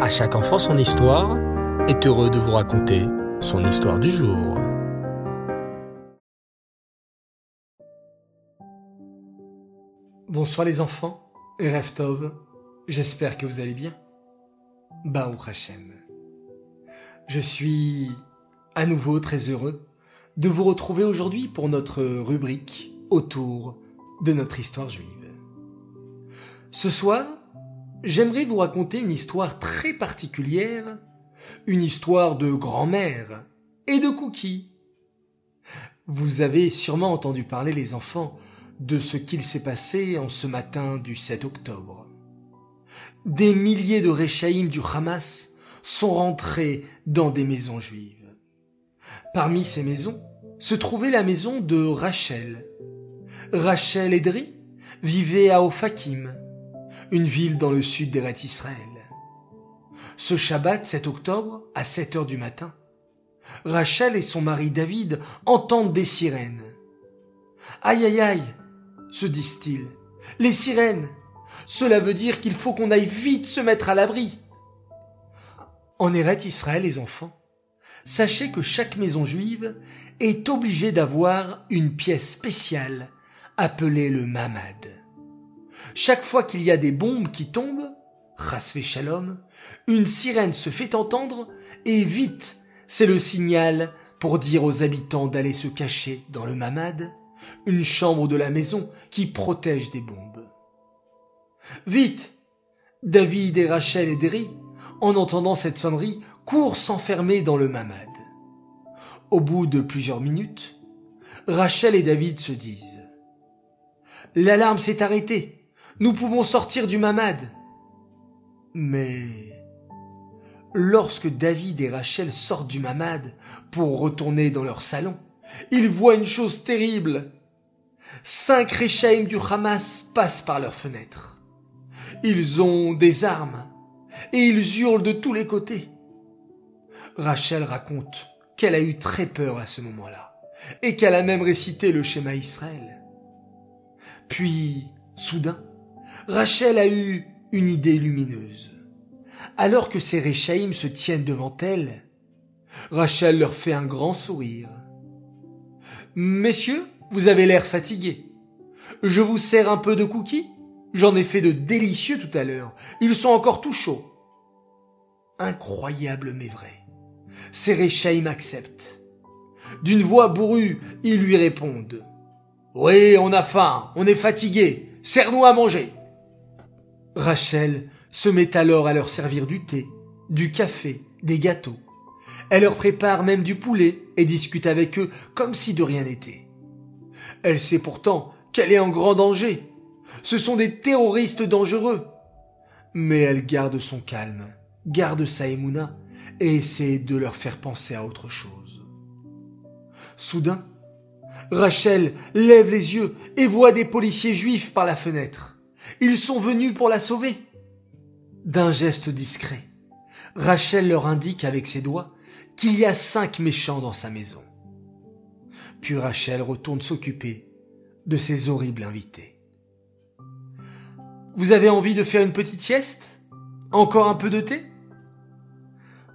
À chaque enfant son histoire est heureux de vous raconter son histoire du jour. Bonsoir les enfants, Reftov, j'espère que vous allez bien. Baruch Hashem. Je suis à nouveau très heureux de vous retrouver aujourd'hui pour notre rubrique autour de notre histoire juive. Ce soir, j'aimerais vous raconter une histoire très particulière, une histoire de grand-mère et de cookies. Vous avez sûrement entendu parler, les enfants, de ce qu'il s'est passé en ce matin du 7 octobre. Des milliers de Réchaïm du Hamas sont rentrés dans des maisons juives. Parmi ces maisons se trouvait la maison de Rachel. Rachel Edri vivait à Ophakim, une ville dans le sud d'Eret Israël. Ce Shabbat 7 octobre, à 7 heures du matin, Rachel et son mari David entendent des sirènes. Aïe aïe aïe, se disent-ils, les sirènes, cela veut dire qu'il faut qu'on aille vite se mettre à l'abri. En Eret Israël, les enfants, sachez que chaque maison juive est obligée d'avoir une pièce spéciale appelée le mamad. Chaque fois qu'il y a des bombes qui tombent, Rasvé Shalom, une sirène se fait entendre et vite, c'est le signal pour dire aux habitants d'aller se cacher dans le mamad, une chambre de la maison qui protège des bombes. Vite! David et Rachel et Derry, en entendant cette sonnerie, courent s'enfermer dans le mamad. Au bout de plusieurs minutes, Rachel et David se disent L'alarme s'est arrêtée. Nous pouvons sortir du mamad. Mais lorsque David et Rachel sortent du mamad pour retourner dans leur salon, ils voient une chose terrible. Cinq Réchaïm du Hamas passent par leurs fenêtres. Ils ont des armes et ils hurlent de tous les côtés. Rachel raconte qu'elle a eu très peur à ce moment-là et qu'elle a même récité le schéma Israël. Puis, soudain, Rachel a eu une idée lumineuse. Alors que ces Réchaïm se tiennent devant elle, Rachel leur fait un grand sourire. Messieurs, vous avez l'air fatigués. Je vous sers un peu de cookies? J'en ai fait de délicieux tout à l'heure. Ils sont encore tout chauds. Incroyable mais vrai. Ces Réchaïm acceptent. D'une voix bourrue, ils lui répondent. Oui, on a faim, on est fatigué. Serre-nous à manger. Rachel se met alors à leur servir du thé, du café, des gâteaux. Elle leur prépare même du poulet et discute avec eux comme si de rien n'était. Elle sait pourtant qu'elle est en grand danger. Ce sont des terroristes dangereux. Mais elle garde son calme, garde sa émouna et essaie de leur faire penser à autre chose. Soudain, Rachel lève les yeux et voit des policiers juifs par la fenêtre. Ils sont venus pour la sauver. D'un geste discret, Rachel leur indique avec ses doigts qu'il y a cinq méchants dans sa maison. Puis Rachel retourne s'occuper de ses horribles invités. Vous avez envie de faire une petite sieste? Encore un peu de thé?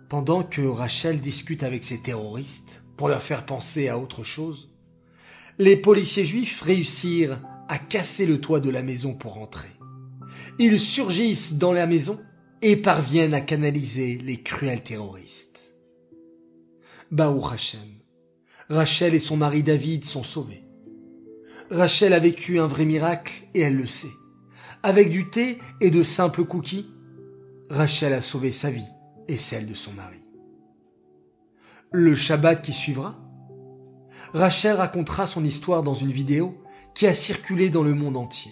Pendant que Rachel discute avec ses terroristes pour leur faire penser à autre chose, les policiers juifs réussirent à casser le toit de la maison pour entrer. Ils surgissent dans la maison et parviennent à canaliser les cruels terroristes. Baou Hachem. Rachel et son mari David sont sauvés. Rachel a vécu un vrai miracle et elle le sait. Avec du thé et de simples cookies, Rachel a sauvé sa vie et celle de son mari. Le Shabbat qui suivra, Rachel racontera son histoire dans une vidéo qui a circulé dans le monde entier.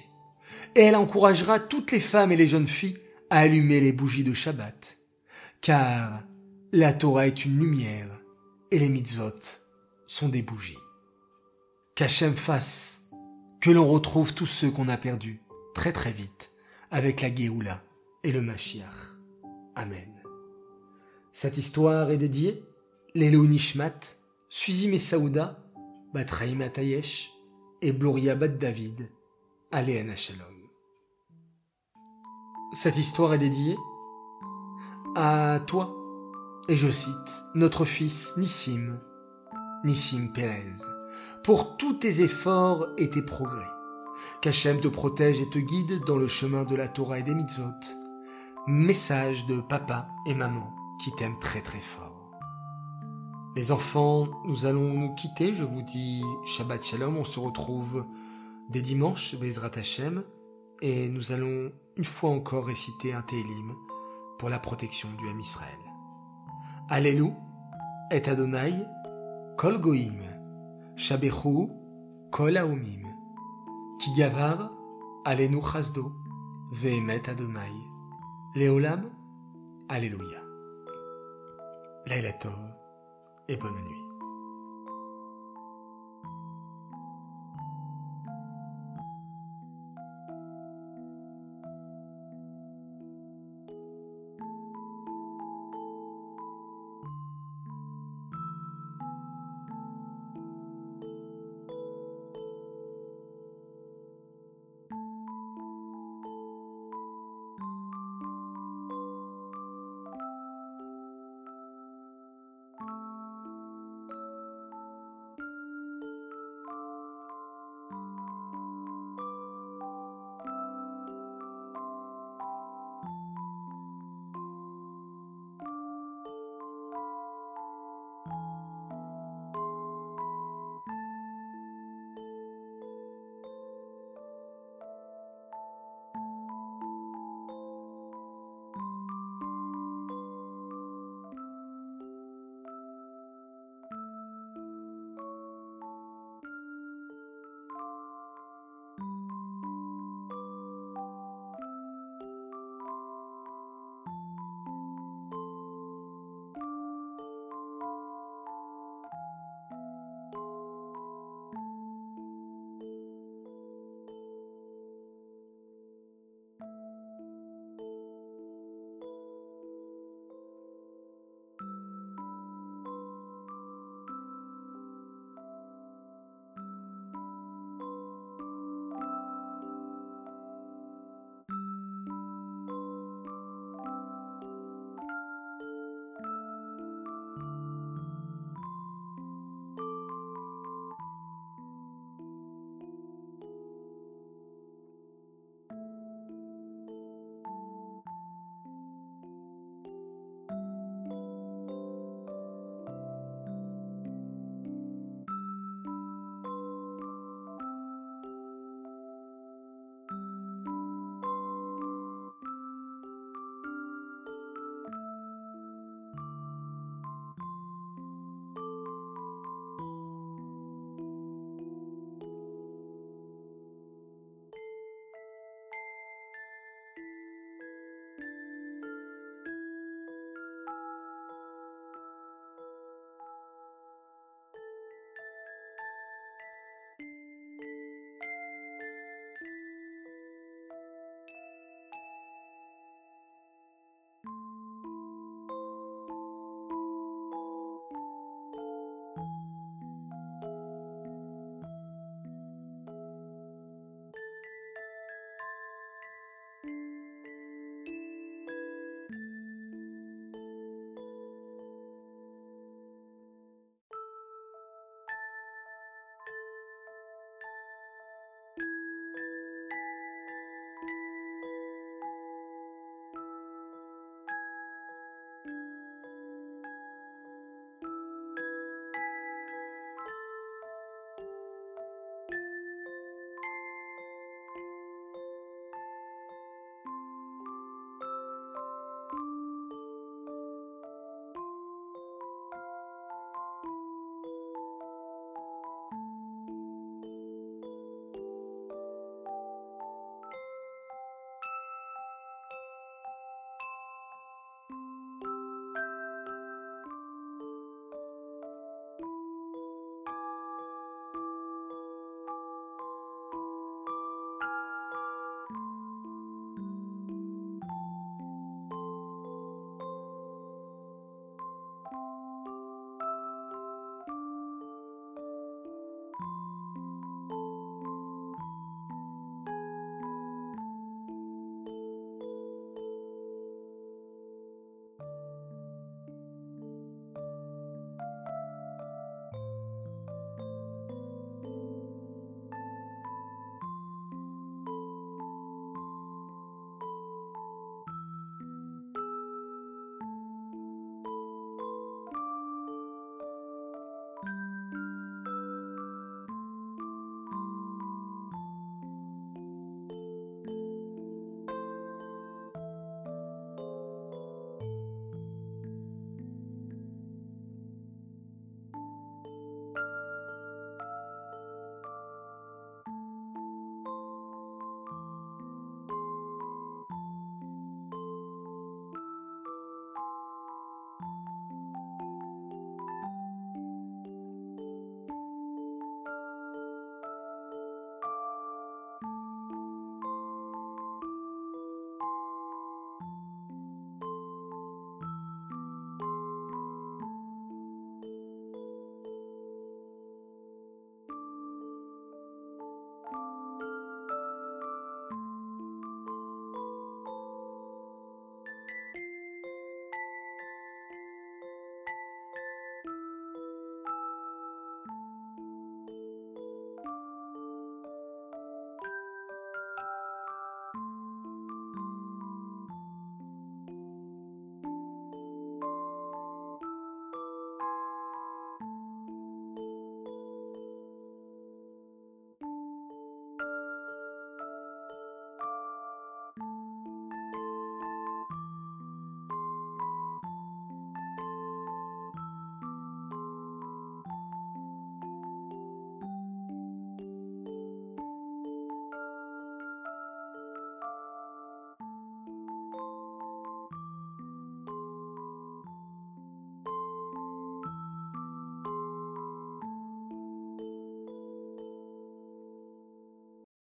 Et elle encouragera toutes les femmes et les jeunes filles à allumer les bougies de Shabbat. Car la Torah est une lumière et les mitzvot sont des bougies. Qu'Hachem fasse que l'on retrouve tous ceux qu'on a perdus très très vite avec la Géoula et le Mashiach. Amen. Cette histoire est dédiée Lelou Nishmat, Suzy Messaouda, Batraïm Atayesh et Bloria Bat David, Aléana Shalom. Cette histoire est dédiée à toi, et je cite, notre fils Nissim, Nissim Pérez, pour tous tes efforts et tes progrès. Qu'Hachem te protège et te guide dans le chemin de la Torah et des mitzvot. Message de papa et maman qui t'aiment très très fort. Les enfants, nous allons nous quitter. Je vous dis Shabbat Shalom. On se retrouve dès dimanche, Bezrat Hashem. Et nous allons une fois encore réciter un Télim pour la protection du Ham Israël. Allélu et Adonai kol goim, shabechu kol haomim, ki gavar alenu chasdo, ve'emet Adonai, leolam, Alléluia. Laila et bonne nuit.